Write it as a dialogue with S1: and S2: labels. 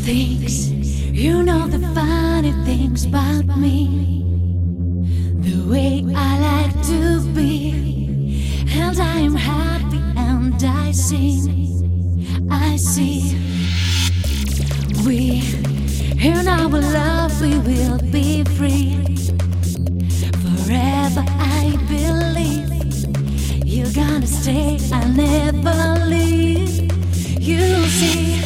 S1: things. You know the funny things about me. The way I like to be. And I am happy and I sing. I see. We, in our love, we will be free. Forever, I believe. You're gonna stay, I'll never leave. You see.